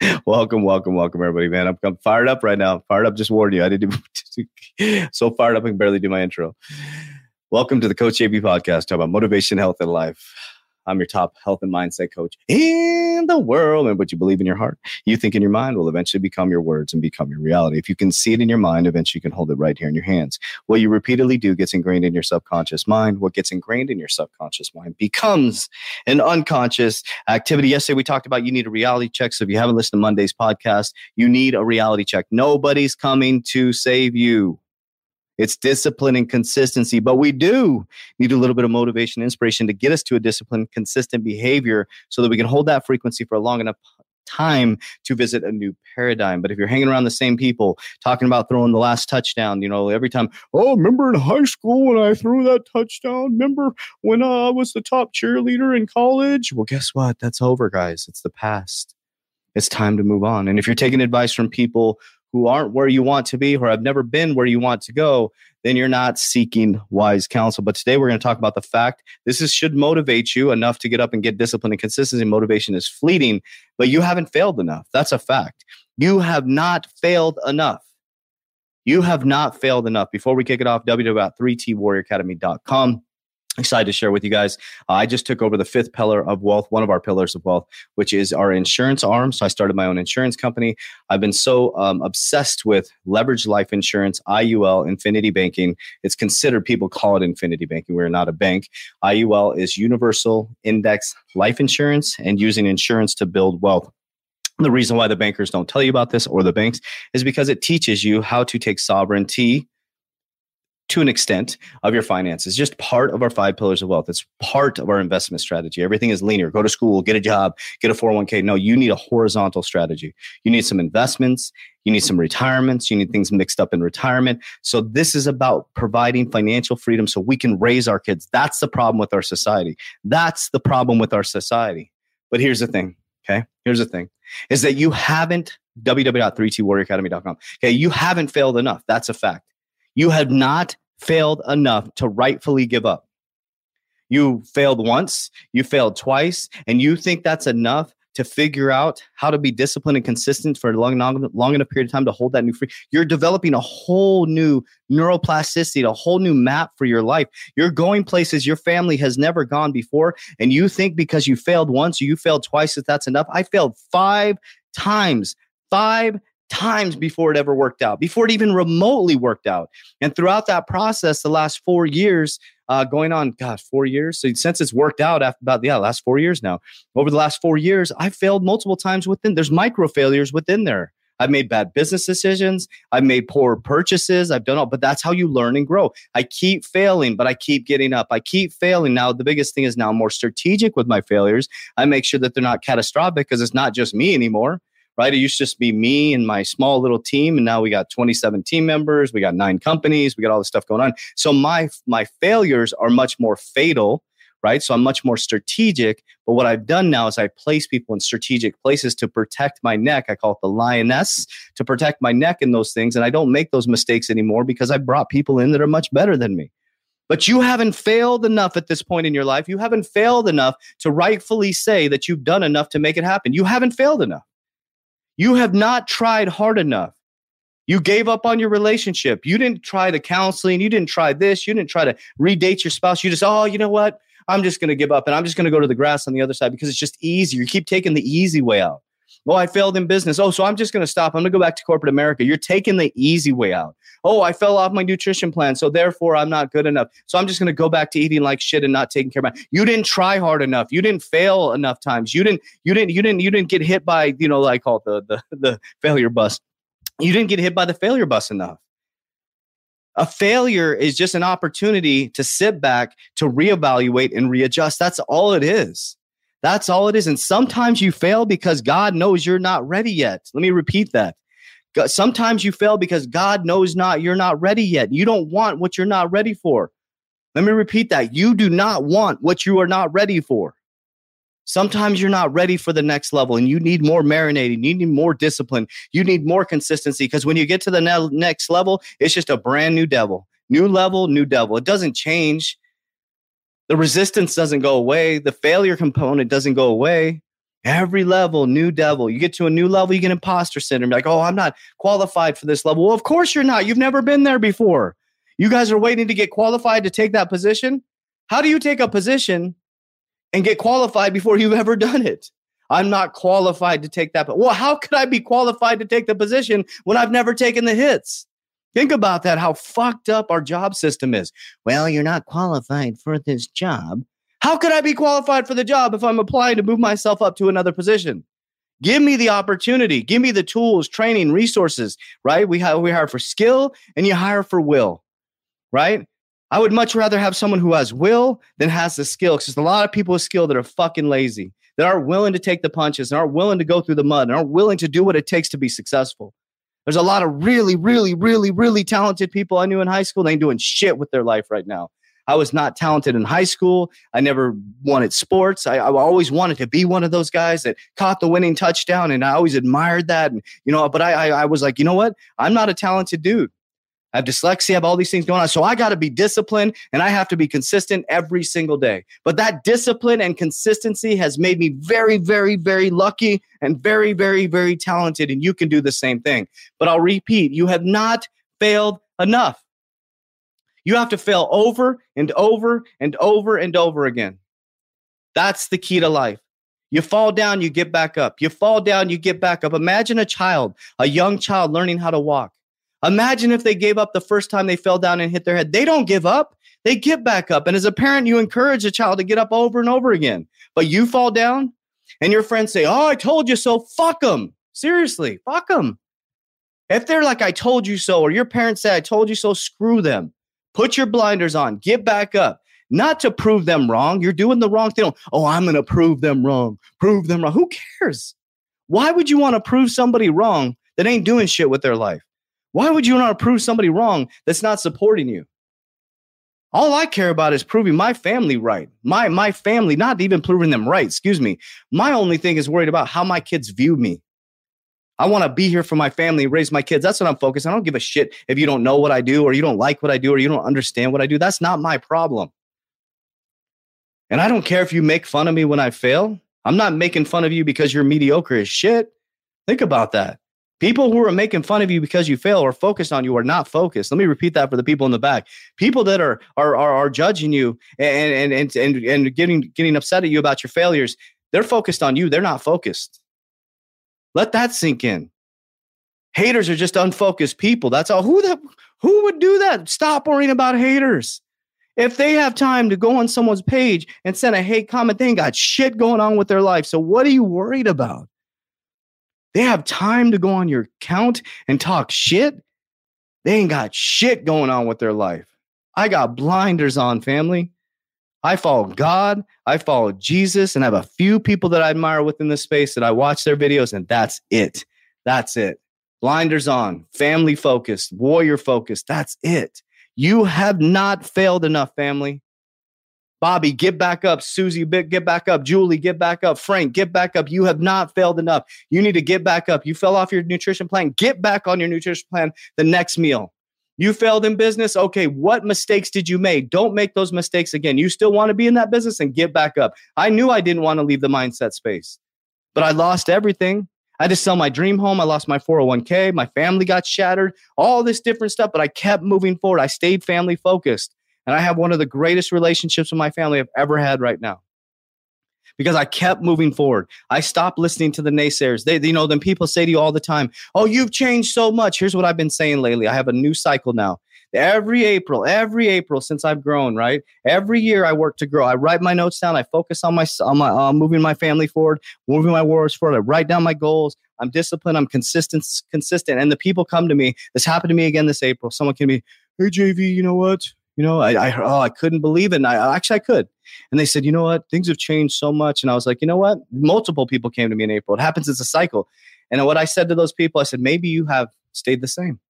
welcome, welcome, welcome, everybody, man. I'm, I'm, fired up right now. Fired up. Just warned you. I didn't do so fired up. I can barely do my intro. Welcome to the Coach JV podcast. Talk about motivation, health, and life. I'm your top health and mindset coach in the world. And what you believe in your heart, you think in your mind will eventually become your words and become your reality. If you can see it in your mind, eventually you can hold it right here in your hands. What you repeatedly do gets ingrained in your subconscious mind. What gets ingrained in your subconscious mind becomes an unconscious activity. Yesterday we talked about you need a reality check. So if you haven't listened to Monday's podcast, you need a reality check. Nobody's coming to save you. It's discipline and consistency, but we do need a little bit of motivation, inspiration to get us to a disciplined, consistent behavior so that we can hold that frequency for a long enough time to visit a new paradigm. But if you're hanging around the same people, talking about throwing the last touchdown, you know, every time, oh, remember in high school when I threw that touchdown? Remember when uh, I was the top cheerleader in college? Well, guess what? That's over, guys. It's the past. It's time to move on. And if you're taking advice from people who aren't where you want to be or have never been where you want to go, then you're not seeking wise counsel. But today we're going to talk about the fact this is, should motivate you enough to get up and get discipline and consistency. Motivation is fleeting, but you haven't failed enough. That's a fact. You have not failed enough. You have not failed enough. Before we kick it off, www.3twarrioracademy.com excited to share with you guys. Uh, I just took over the fifth pillar of wealth, one of our pillars of wealth, which is our insurance arm. So I started my own insurance company. I've been so um, obsessed with leverage life insurance, IUL, infinity banking. It's considered, people call it infinity banking. We're not a bank. IUL is universal index life insurance and using insurance to build wealth. The reason why the bankers don't tell you about this or the banks is because it teaches you how to take sovereignty to an extent of your finances just part of our five pillars of wealth. It's part of our investment strategy. Everything is linear. Go to school get a job get a 401k no you need a horizontal strategy. You need some investments. You need some retirements. You need things mixed up in retirement. So this is about providing financial freedom so we can raise our kids. That's the problem with our society. That's the problem with our society. But here's the thing okay? Here's the thing. Is that you haven't www.3twarrioracademy.com okay you haven't failed enough. That's a fact you have not failed enough to rightfully give up. You failed once, you failed twice, and you think that's enough to figure out how to be disciplined and consistent for a long, long, long enough period of time to hold that new free. You're developing a whole new neuroplasticity, a whole new map for your life. You're going places your family has never gone before. And you think because you failed once you failed twice that that's enough. I failed five times, five times before it ever worked out, before it even remotely worked out. And throughout that process, the last four years, uh, going on, gosh, four years. So since it's worked out after about, yeah, last four years now, over the last four years, I failed multiple times within, there's micro failures within there. I've made bad business decisions. I've made poor purchases. I've done all, but that's how you learn and grow. I keep failing, but I keep getting up. I keep failing. Now, the biggest thing is now I'm more strategic with my failures. I make sure that they're not catastrophic because it's not just me anymore right? It used to just be me and my small little team, and now we got 27 team members, we got nine companies, we got all this stuff going on. So my my failures are much more fatal, right? So I'm much more strategic. But what I've done now is I place people in strategic places to protect my neck. I call it the lioness to protect my neck in those things, and I don't make those mistakes anymore because I brought people in that are much better than me. But you haven't failed enough at this point in your life. You haven't failed enough to rightfully say that you've done enough to make it happen. You haven't failed enough. You have not tried hard enough. You gave up on your relationship. You didn't try the counseling. You didn't try this. You didn't try to redate your spouse. You just, oh, you know what? I'm just going to give up and I'm just going to go to the grass on the other side because it's just easier. You keep taking the easy way out. Oh, I failed in business. Oh, so I'm just going to stop. I'm going to go back to corporate America. You're taking the easy way out. Oh, I fell off my nutrition plan. So therefore, I'm not good enough. So I'm just going to go back to eating like shit and not taking care of my. You didn't try hard enough. You didn't fail enough times. You didn't, you didn't, you didn't, you didn't get hit by, you know, I call the, the, the failure bus. You didn't get hit by the failure bus enough. A failure is just an opportunity to sit back, to reevaluate and readjust. That's all it is. That's all it is. And sometimes you fail because God knows you're not ready yet. Let me repeat that. Sometimes you fail because God knows not you're not ready yet. You don't want what you're not ready for. Let me repeat that. You do not want what you are not ready for. Sometimes you're not ready for the next level and you need more marinating. You need more discipline. You need more consistency because when you get to the ne- next level, it's just a brand new devil. New level, new devil. It doesn't change. The resistance doesn't go away. The failure component doesn't go away. Every level, new devil. You get to a new level, you get imposter syndrome. You're like, oh, I'm not qualified for this level. Well, of course you're not. You've never been there before. You guys are waiting to get qualified to take that position. How do you take a position and get qualified before you've ever done it. I'm not qualified to take that. But well, how could I be qualified to take the position when I've never taken the hits? Think about that, how fucked up our job system is. Well, you're not qualified for this job. How could I be qualified for the job if I'm applying to move myself up to another position? Give me the opportunity. Give me the tools, training, resources, right? We, have, we hire for skill and you hire for will, right? I would much rather have someone who has will than has the skill because there's a lot of people with skill that are fucking lazy, that aren't willing to take the punches and aren't willing to go through the mud and aren't willing to do what it takes to be successful. There's a lot of really, really, really, really talented people I knew in high school. They ain't doing shit with their life right now. I was not talented in high school. I never wanted sports. I, I, always wanted to be one of those guys that caught the winning touchdown, and I always admired that. And you know, but I, I, I was like, you know what? I'm not a talented dude. I have dyslexia, I have all these things going on. So I got to be disciplined and I have to be consistent every single day. But that discipline and consistency has made me very, very, very lucky and very, very, very talented. And you can do the same thing. But I'll repeat you have not failed enough. You have to fail over and over and over and over again. That's the key to life. You fall down, you get back up. You fall down, you get back up. Imagine a child, a young child learning how to walk. Imagine if they gave up the first time they fell down and hit their head. They don't give up, they get back up. And as a parent, you encourage a child to get up over and over again. But you fall down and your friends say, Oh, I told you so. Fuck them. Seriously, fuck them. If they're like, I told you so, or your parents say, I told you so, screw them. Put your blinders on, get back up. Not to prove them wrong. You're doing the wrong thing. Oh, I'm going to prove them wrong. Prove them wrong. Who cares? Why would you want to prove somebody wrong that ain't doing shit with their life? Why would you want to prove somebody wrong that's not supporting you? All I care about is proving my family right. My my family, not even proving them right, excuse me. My only thing is worried about how my kids view me. I want to be here for my family, raise my kids. That's what I'm focused. On. I don't give a shit if you don't know what I do or you don't like what I do or you don't understand what I do. That's not my problem. And I don't care if you make fun of me when I fail. I'm not making fun of you because you're mediocre as shit. Think about that. People who are making fun of you because you fail or focused on you are not focused. Let me repeat that for the people in the back. People that are are are, are judging you and, and and and and getting getting upset at you about your failures, they're focused on you. They're not focused. Let that sink in. Haters are just unfocused people. That's all. Who that who would do that? Stop worrying about haters. If they have time to go on someone's page and send a hate comment, they ain't got shit going on with their life. So what are you worried about? They have time to go on your account and talk shit. They ain't got shit going on with their life. I got blinders on, family. I follow God, I follow Jesus, and I have a few people that I admire within the space that I watch their videos, and that's it. That's it. Blinders on, family focused, warrior focused. That's it. You have not failed enough, family. Bobby, get back up. Susie, get back up. Julie, get back up. Frank, get back up. You have not failed enough. You need to get back up. You fell off your nutrition plan. Get back on your nutrition plan the next meal. You failed in business. Okay, what mistakes did you make? Don't make those mistakes again. You still want to be in that business and get back up. I knew I didn't want to leave the mindset space, but I lost everything. I had to sell my dream home. I lost my 401k. My family got shattered, all this different stuff, but I kept moving forward. I stayed family focused. And I have one of the greatest relationships with my family I've ever had right now. Because I kept moving forward. I stopped listening to the naysayers. They, you know, then people say to you all the time, Oh, you've changed so much. Here's what I've been saying lately. I have a new cycle now. Every April, every April since I've grown, right? Every year I work to grow. I write my notes down. I focus on my on my uh, moving my family forward, moving my wars forward. I write down my goals. I'm disciplined. I'm consistent. Consistent. And the people come to me. This happened to me again this April. Someone can be, hey JV, you know what? You know, I, I oh I couldn't believe it. And I actually I could. And they said, you know what? Things have changed so much. And I was like, you know what? Multiple people came to me in April. It happens. It's a cycle. And what I said to those people, I said, maybe you have stayed the same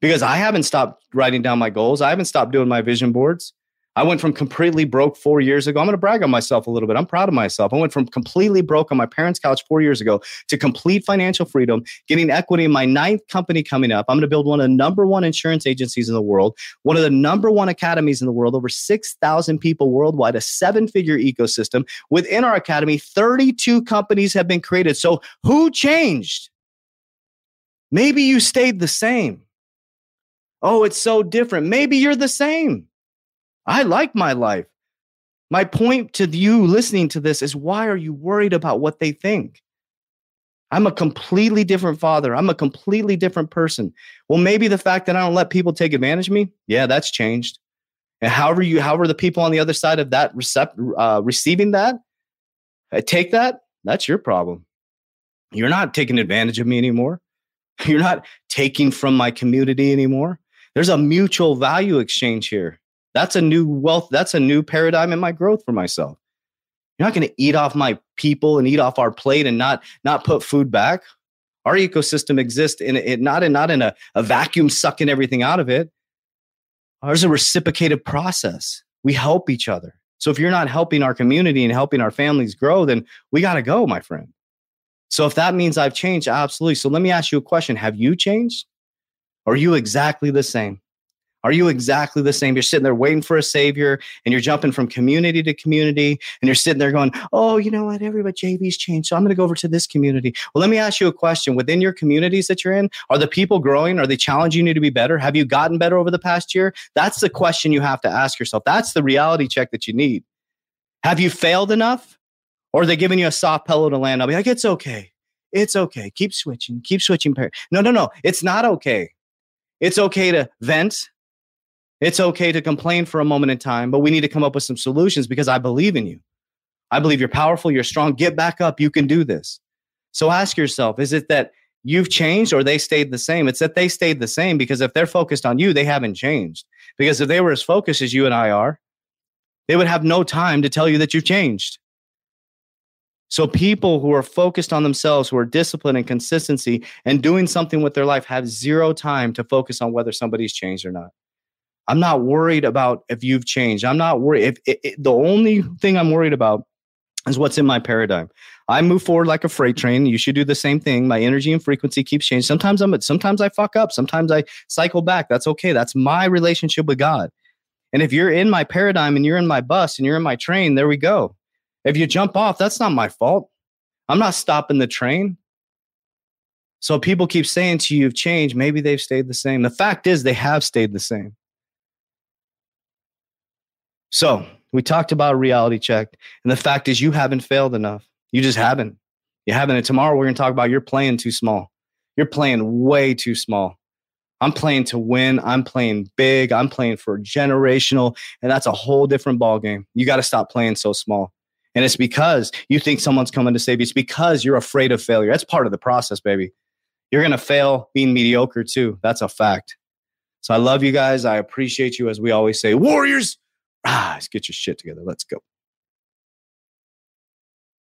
because I haven't stopped writing down my goals. I haven't stopped doing my vision boards. I went from completely broke four years ago. I'm going to brag on myself a little bit. I'm proud of myself. I went from completely broke on my parents' couch four years ago to complete financial freedom, getting equity in my ninth company coming up. I'm going to build one of the number one insurance agencies in the world, one of the number one academies in the world, over 6,000 people worldwide, a seven figure ecosystem. Within our academy, 32 companies have been created. So who changed? Maybe you stayed the same. Oh, it's so different. Maybe you're the same. I like my life. My point to you listening to this is why are you worried about what they think? I'm a completely different father. I'm a completely different person. Well, maybe the fact that I don't let people take advantage of me, yeah, that's changed. And however you, however the people on the other side of that recept, uh, receiving that, uh, take that, that's your problem. You're not taking advantage of me anymore. You're not taking from my community anymore. There's a mutual value exchange here. That's a new wealth. That's a new paradigm in my growth for myself. You're not going to eat off my people and eat off our plate and not not put food back. Our ecosystem exists in it not in not in a, a vacuum sucking everything out of it. Ours a reciprocated process. We help each other. So if you're not helping our community and helping our families grow, then we got to go, my friend. So if that means I've changed, absolutely. So let me ask you a question. Have you changed? Are you exactly the same? Are you exactly the same? You're sitting there waiting for a savior and you're jumping from community to community and you're sitting there going, Oh, you know what? Everybody JV's changed. So I'm going to go over to this community. Well, let me ask you a question. Within your communities that you're in, are the people growing? Are they challenging you to be better? Have you gotten better over the past year? That's the question you have to ask yourself. That's the reality check that you need. Have you failed enough? Or are they giving you a soft pillow to land? I'll be like, it's okay. It's okay. Keep switching. Keep switching. No, no, no. It's not okay. It's okay to vent. It's okay to complain for a moment in time, but we need to come up with some solutions because I believe in you. I believe you're powerful, you're strong. Get back up. You can do this. So ask yourself is it that you've changed or they stayed the same? It's that they stayed the same because if they're focused on you, they haven't changed. Because if they were as focused as you and I are, they would have no time to tell you that you've changed. So people who are focused on themselves, who are disciplined and consistency and doing something with their life have zero time to focus on whether somebody's changed or not. I'm not worried about if you've changed. I'm not worried. If it, it, the only thing I'm worried about is what's in my paradigm. I move forward like a freight train. You should do the same thing. My energy and frequency keeps changing. Sometimes I'm sometimes I fuck up. Sometimes I cycle back. That's okay. That's my relationship with God. And if you're in my paradigm and you're in my bus and you're in my train, there we go. If you jump off, that's not my fault. I'm not stopping the train. So people keep saying to you, you've changed. Maybe they've stayed the same. The fact is, they have stayed the same. So we talked about reality check. And the fact is, you haven't failed enough. You just haven't. You haven't. And tomorrow we're going to talk about you're playing too small. You're playing way too small. I'm playing to win. I'm playing big. I'm playing for generational. And that's a whole different ball game. You got to stop playing so small. And it's because you think someone's coming to save you. It's because you're afraid of failure. That's part of the process, baby. You're going to fail being mediocre too. That's a fact. So I love you guys. I appreciate you. As we always say, Warriors, Ah, rise, get your shit together. Let's go.